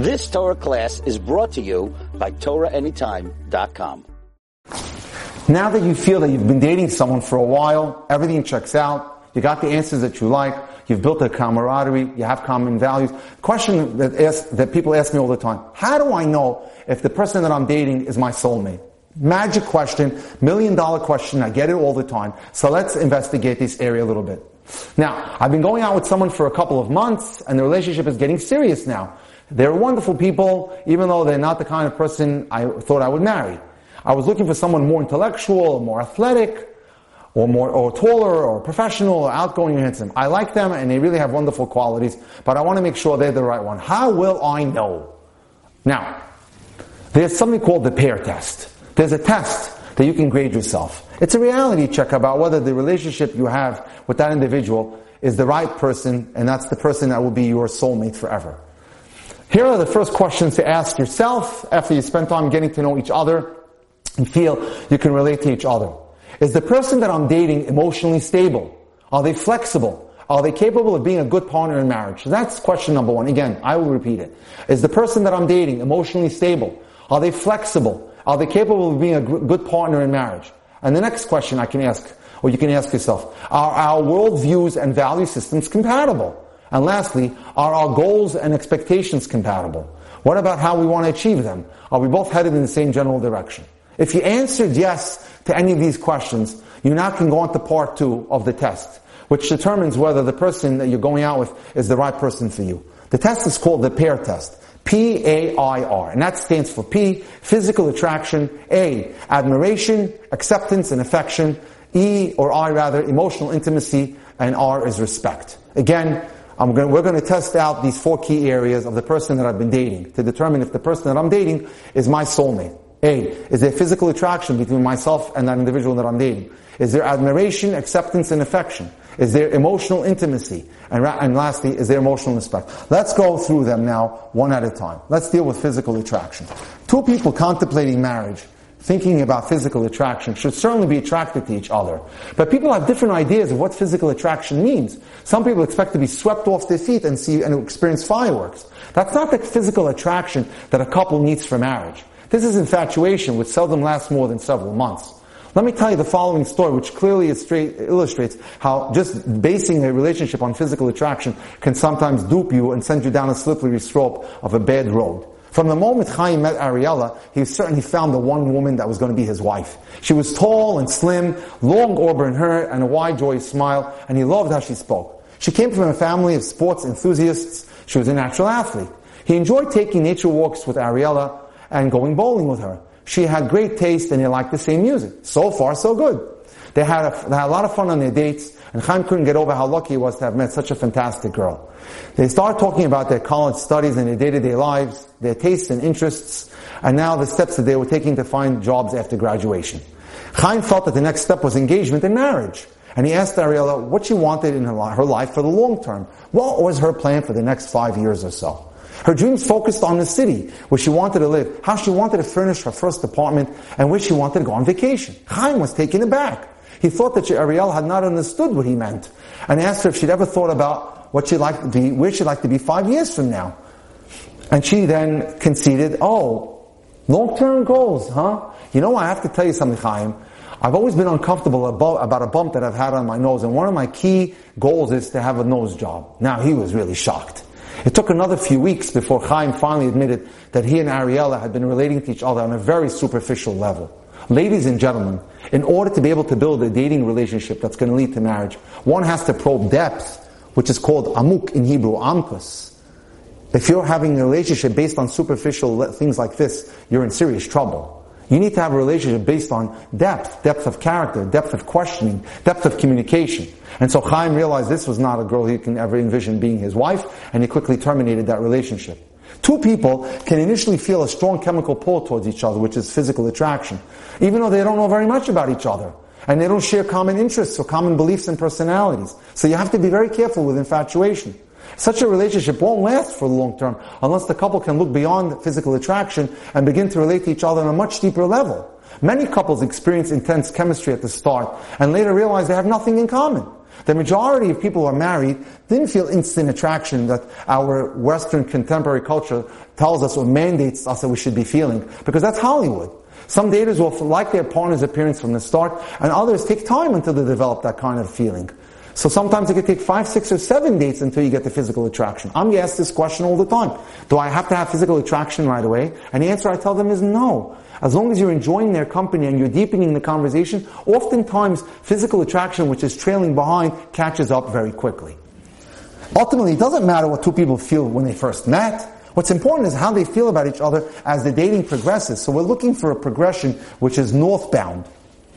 This Torah class is brought to you by TorahAnytime.com. Now that you feel that you've been dating someone for a while, everything checks out, you got the answers that you like, you've built a camaraderie, you have common values. Question that, ask, that people ask me all the time, how do I know if the person that I'm dating is my soulmate? Magic question, million dollar question, I get it all the time. So let's investigate this area a little bit. Now, I've been going out with someone for a couple of months and the relationship is getting serious now. They're wonderful people, even though they're not the kind of person I thought I would marry. I was looking for someone more intellectual, more athletic, or more, or taller, or professional, or outgoing and handsome. I like them and they really have wonderful qualities, but I want to make sure they're the right one. How will I know? Now, there's something called the pair test. There's a test that you can grade yourself. It's a reality check about whether the relationship you have with that individual is the right person, and that's the person that will be your soulmate forever. Here are the first questions to ask yourself after you spend time getting to know each other and feel you can relate to each other. Is the person that I'm dating emotionally stable? Are they flexible? Are they capable of being a good partner in marriage? That's question number one. Again, I will repeat it. Is the person that I'm dating emotionally stable? Are they flexible? Are they capable of being a good partner in marriage? And the next question I can ask, or you can ask yourself, are our worldviews and value systems compatible? And lastly, are our goals and expectations compatible? What about how we want to achieve them? Are we both headed in the same general direction? If you answered yes to any of these questions, you now can go on to part two of the test, which determines whether the person that you're going out with is the right person for you. The test is called the pair test. P-A-I-R. And that stands for P, physical attraction, A, admiration, acceptance and affection, E, or I rather, emotional intimacy, and R is respect. Again, Gonna, we're going to test out these four key areas of the person that I've been dating to determine if the person that I'm dating is my soulmate. A, is there physical attraction between myself and that individual that I'm dating? Is there admiration, acceptance, and affection? Is there emotional intimacy? And, ra- and lastly, is there emotional respect? Let's go through them now, one at a time. Let's deal with physical attraction. Two people contemplating marriage, thinking about physical attraction, should certainly be attracted to each other. But people have different ideas of what physical attraction means. Some people expect to be swept off their feet and see and experience fireworks. That's not the physical attraction that a couple needs for marriage. This is infatuation, which seldom lasts more than several months. Let me tell you the following story, which clearly illustrates how just basing a relationship on physical attraction can sometimes dupe you and send you down a slippery slope of a bad road. From the moment Chaim met Ariella, he certainly found the one woman that was going to be his wife. She was tall and slim, long auburn hair, and a wide, joyous smile, and he loved how she spoke. She came from a family of sports enthusiasts. She was a natural athlete. He enjoyed taking nature walks with Ariella, and going bowling with her. She had great taste and they liked the same music. So far, so good. They had, a, they had a lot of fun on their dates, and Chaim couldn't get over how lucky he was to have met such a fantastic girl. They started talking about their college studies and their day-to-day lives, their tastes and interests, and now the steps that they were taking to find jobs after graduation. Chaim felt that the next step was engagement and marriage. And he asked Ariella what she wanted in her life for the long term. What was her plan for the next five years or so? Her dreams focused on the city where she wanted to live, how she wanted to furnish her first apartment, and where she wanted to go on vacation. Chaim was taken aback. He thought that Ariel had not understood what he meant, and asked her if she'd ever thought about what she'd like to be, where she'd like to be five years from now. And she then conceded, oh, long-term goals, huh? You know, I have to tell you something, Chaim. I've always been uncomfortable about, about a bump that I've had on my nose, and one of my key goals is to have a nose job. Now, he was really shocked. It took another few weeks before Chaim finally admitted that he and Ariella had been relating to each other on a very superficial level. Ladies and gentlemen, in order to be able to build a dating relationship that's going to lead to marriage, one has to probe depth, which is called amuk in Hebrew, amkus. If you're having a relationship based on superficial things like this, you're in serious trouble. You need to have a relationship based on depth, depth of character, depth of questioning, depth of communication. And so Chaim realized this was not a girl he can ever envision being his wife, and he quickly terminated that relationship. Two people can initially feel a strong chemical pull towards each other, which is physical attraction, even though they don't know very much about each other. And they don't share common interests or common beliefs and personalities. So you have to be very careful with infatuation. Such a relationship won't last for the long term unless the couple can look beyond physical attraction and begin to relate to each other on a much deeper level. Many couples experience intense chemistry at the start and later realize they have nothing in common. The majority of people who are married didn't feel instant attraction that our Western contemporary culture tells us or mandates us that we should be feeling, because that's Hollywood. Some daters will like their partner's appearance from the start, and others take time until they develop that kind of feeling. So sometimes it could take five, six, or seven dates until you get the physical attraction. I'm asked this question all the time. Do I have to have physical attraction right away? And the answer I tell them is no. As long as you're enjoying their company and you're deepening the conversation, oftentimes physical attraction, which is trailing behind, catches up very quickly. Ultimately, it doesn't matter what two people feel when they first met. What's important is how they feel about each other as the dating progresses. So we're looking for a progression which is northbound.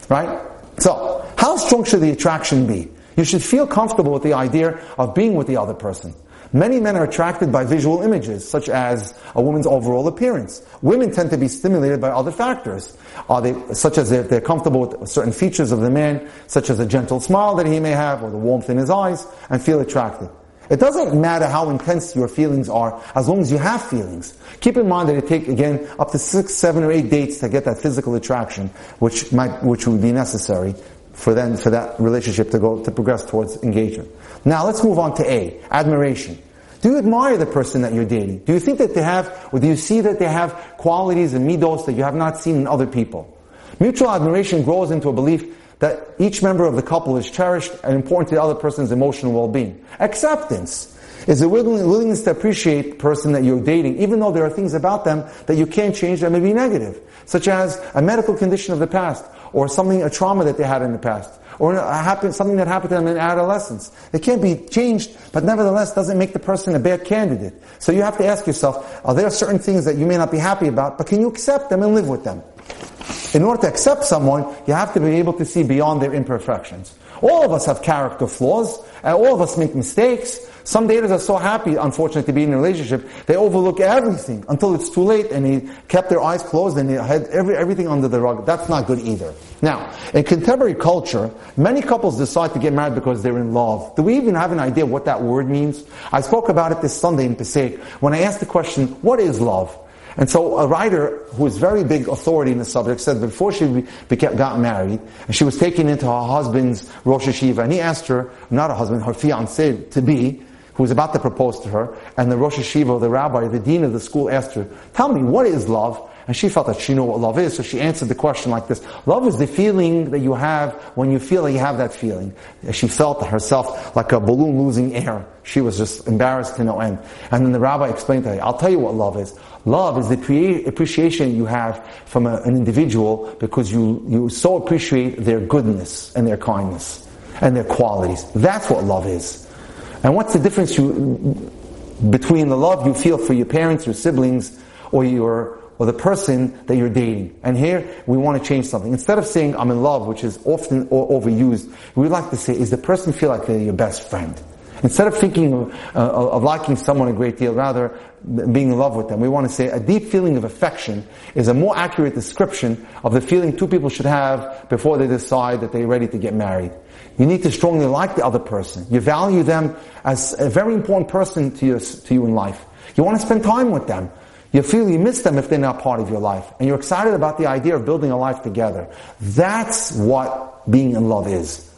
Right? So, how strong should the attraction be? You should feel comfortable with the idea of being with the other person. Many men are attracted by visual images, such as a woman's overall appearance. Women tend to be stimulated by other factors, are they, such as if they're comfortable with certain features of the man, such as a gentle smile that he may have, or the warmth in his eyes, and feel attracted. It doesn't matter how intense your feelings are, as long as you have feelings. Keep in mind that it takes, again, up to six, seven, or eight dates to get that physical attraction, which might, which would be necessary for then, for that relationship to go, to progress towards engagement. Now let's move on to A, admiration. Do you admire the person that you're dating? Do you think that they have, or do you see that they have qualities and midos that you have not seen in other people? Mutual admiration grows into a belief that each member of the couple is cherished and important to the other person's emotional well-being. Acceptance is a willingness to appreciate the person that you're dating, even though there are things about them that you can't change that may be negative, such as a medical condition of the past, or something, a trauma that they had in the past or happen, something that happened to them in adolescence. It can't be changed, but nevertheless doesn't make the person a bad candidate. So you have to ask yourself, are there certain things that you may not be happy about, but can you accept them and live with them? In order to accept someone, you have to be able to see beyond their imperfections. All of us have character flaws, and all of us make mistakes, some daters are so happy, unfortunately, to be in a relationship, they overlook everything until it's too late and they kept their eyes closed and they had every, everything under the rug. That's not good either. Now, in contemporary culture, many couples decide to get married because they're in love. Do we even have an idea what that word means? I spoke about it this Sunday in Passaic when I asked the question, what is love? And so a writer who is very big authority in the subject said before she got married, and she was taken into her husband's Rosh HaYeshiva, and he asked her, not a husband, her fiance to be, who was about to propose to her, and the Rosh HaYeshiva, the rabbi, the dean of the school asked her, tell me, what is love? And she felt that she knew what love is, so she answered the question like this. Love is the feeling that you have when you feel that you have that feeling. She felt herself like a balloon losing air. She was just embarrassed to no end. And then the rabbi explained to her, I'll tell you what love is. Love is the appreciation you have from a, an individual because you, you so appreciate their goodness and their kindness and their qualities. That's what love is. And what's the difference you, between the love you feel for your parents, your siblings, or your or the person that you're dating. And here we want to change something. Instead of saying I'm in love, which is often overused, we like to say, is the person feel like they're your best friend? Instead of thinking of, uh, of liking someone a great deal, rather being in love with them, we want to say a deep feeling of affection is a more accurate description of the feeling two people should have before they decide that they're ready to get married. You need to strongly like the other person. You value them as a very important person to you, to you in life. You want to spend time with them. You feel you miss them if they're not part of your life. And you're excited about the idea of building a life together. That's what being in love is.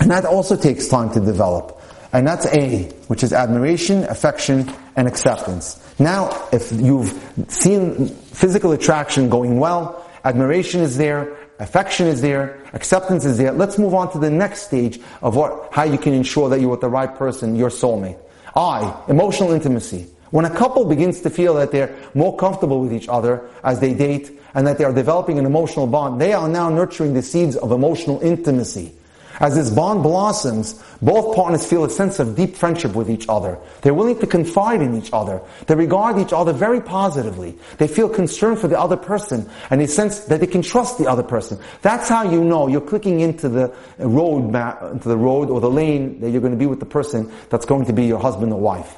And that also takes time to develop. And that's A, which is admiration, affection, and acceptance. Now, if you've seen physical attraction going well, admiration is there, affection is there, acceptance is there. Let's move on to the next stage of what, how you can ensure that you're with the right person, your soulmate. I, emotional intimacy. When a couple begins to feel that they're more comfortable with each other as they date and that they are developing an emotional bond, they are now nurturing the seeds of emotional intimacy. As this bond blossoms, both partners feel a sense of deep friendship with each other. They're willing to confide in each other. They regard each other very positively. They feel concern for the other person and they sense that they can trust the other person. That's how you know you're clicking into the road map, into the road or the lane that you're going to be with the person that's going to be your husband or wife.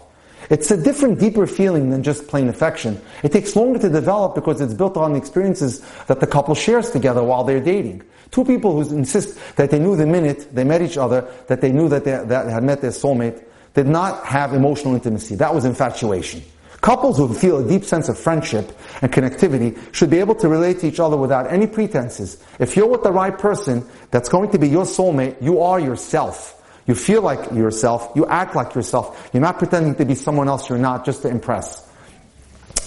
It's a different, deeper feeling than just plain affection. It takes longer to develop because it's built on the experiences that the couple shares together while they're dating. Two people who insist that they knew the minute they met each other, that they knew that they that had met their soulmate, did not have emotional intimacy. That was infatuation. Couples who feel a deep sense of friendship and connectivity should be able to relate to each other without any pretenses. If you're with the right person that's going to be your soulmate, you are yourself. You feel like yourself, you act like yourself. You're not pretending to be someone else you're not just to impress.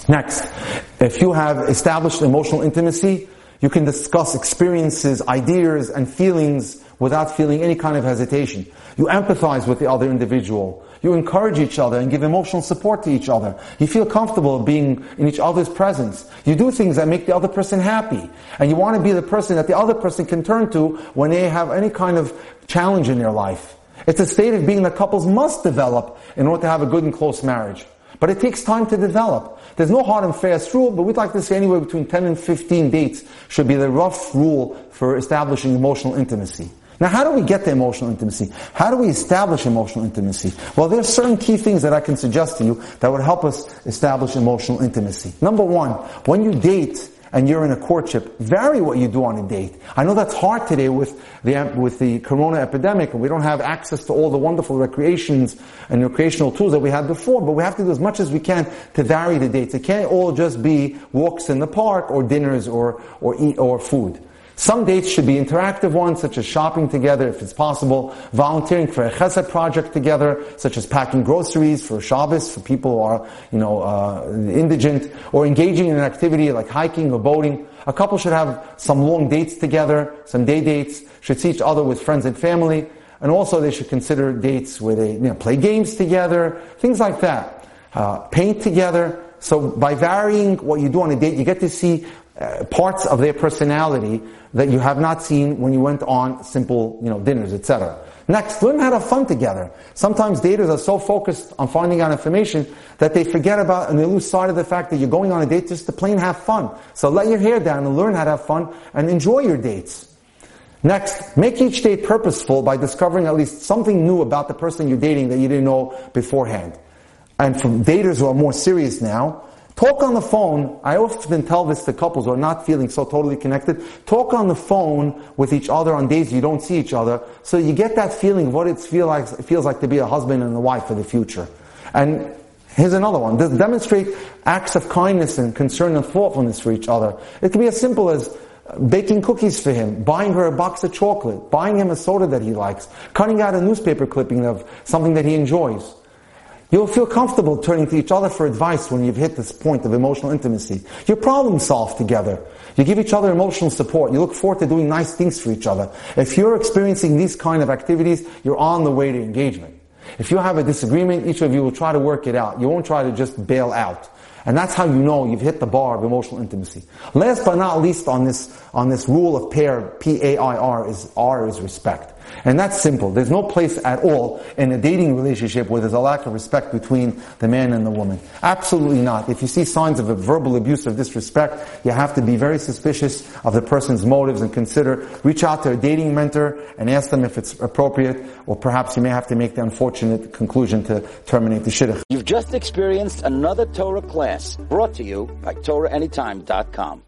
Next, if you have established emotional intimacy, you can discuss experiences, ideas, and feelings without feeling any kind of hesitation. You empathize with the other individual. You encourage each other and give emotional support to each other. You feel comfortable being in each other's presence. You do things that make the other person happy. And you want to be the person that the other person can turn to when they have any kind of challenge in their life. It's a state of being that couples must develop in order to have a good and close marriage. But it takes time to develop. There's no hard and fast rule, but we'd like to say anywhere between 10 and 15 dates should be the rough rule for establishing emotional intimacy. Now, how do we get to emotional intimacy? How do we establish emotional intimacy? Well, there are certain key things that I can suggest to you that would help us establish emotional intimacy. Number one, when you date, and you're in a courtship, vary what you do on a date. I know that's hard today with the, with the corona epidemic and we don't have access to all the wonderful recreations and recreational tools that we had before, but we have to do as much as we can to vary the dates. It can't all just be walks in the park or dinners or, or eat or food. Some dates should be interactive ones, such as shopping together if it's possible, volunteering for a chesed project together, such as packing groceries for Shabbos for people who are, you know, uh, indigent, or engaging in an activity like hiking or boating. A couple should have some long dates together, some day dates, should see each other with friends and family, and also they should consider dates where they you know, play games together, things like that. Uh, paint together. So by varying what you do on a date, you get to see uh, parts of their personality that you have not seen when you went on simple, you know, dinners, etc. Next, learn how to have fun together. Sometimes daters are so focused on finding out information that they forget about and they lose sight of the fact that you're going on a date just to plain have fun. So let your hair down and learn how to have fun and enjoy your dates. Next, make each date purposeful by discovering at least something new about the person you're dating that you didn't know beforehand. And for daters who are more serious now, Talk on the phone. I often tell this to couples who are not feeling so totally connected. Talk on the phone with each other on days you don't see each other, so you get that feeling of what it feel like, feels like to be a husband and a wife for the future. And here's another one. Demonstrate acts of kindness and concern and thoughtfulness for each other. It can be as simple as uh, baking cookies for him, buying her a box of chocolate, buying him a soda that he likes, cutting out a newspaper clipping of something that he enjoys. You'll feel comfortable turning to each other for advice when you've hit this point of emotional intimacy. You problem solved together. You give each other emotional support. You look forward to doing nice things for each other. If you're experiencing these kind of activities, you're on the way to engagement. If you have a disagreement, each of you will try to work it out. You won't try to just bail out. And that's how you know you've hit the bar of emotional intimacy. Last but not least on this, on this rule of pair, P-A-I-R is, R is respect. And that's simple. There's no place at all in a dating relationship where there's a lack of respect between the man and the woman. Absolutely not. If you see signs of a verbal abuse or disrespect, you have to be very suspicious of the person's motives and consider, reach out to a dating mentor and ask them if it's appropriate, or perhaps you may have to make the unfortunate conclusion to terminate the shidduch. You've just experienced another Torah class brought to you by TorahAnytime.com.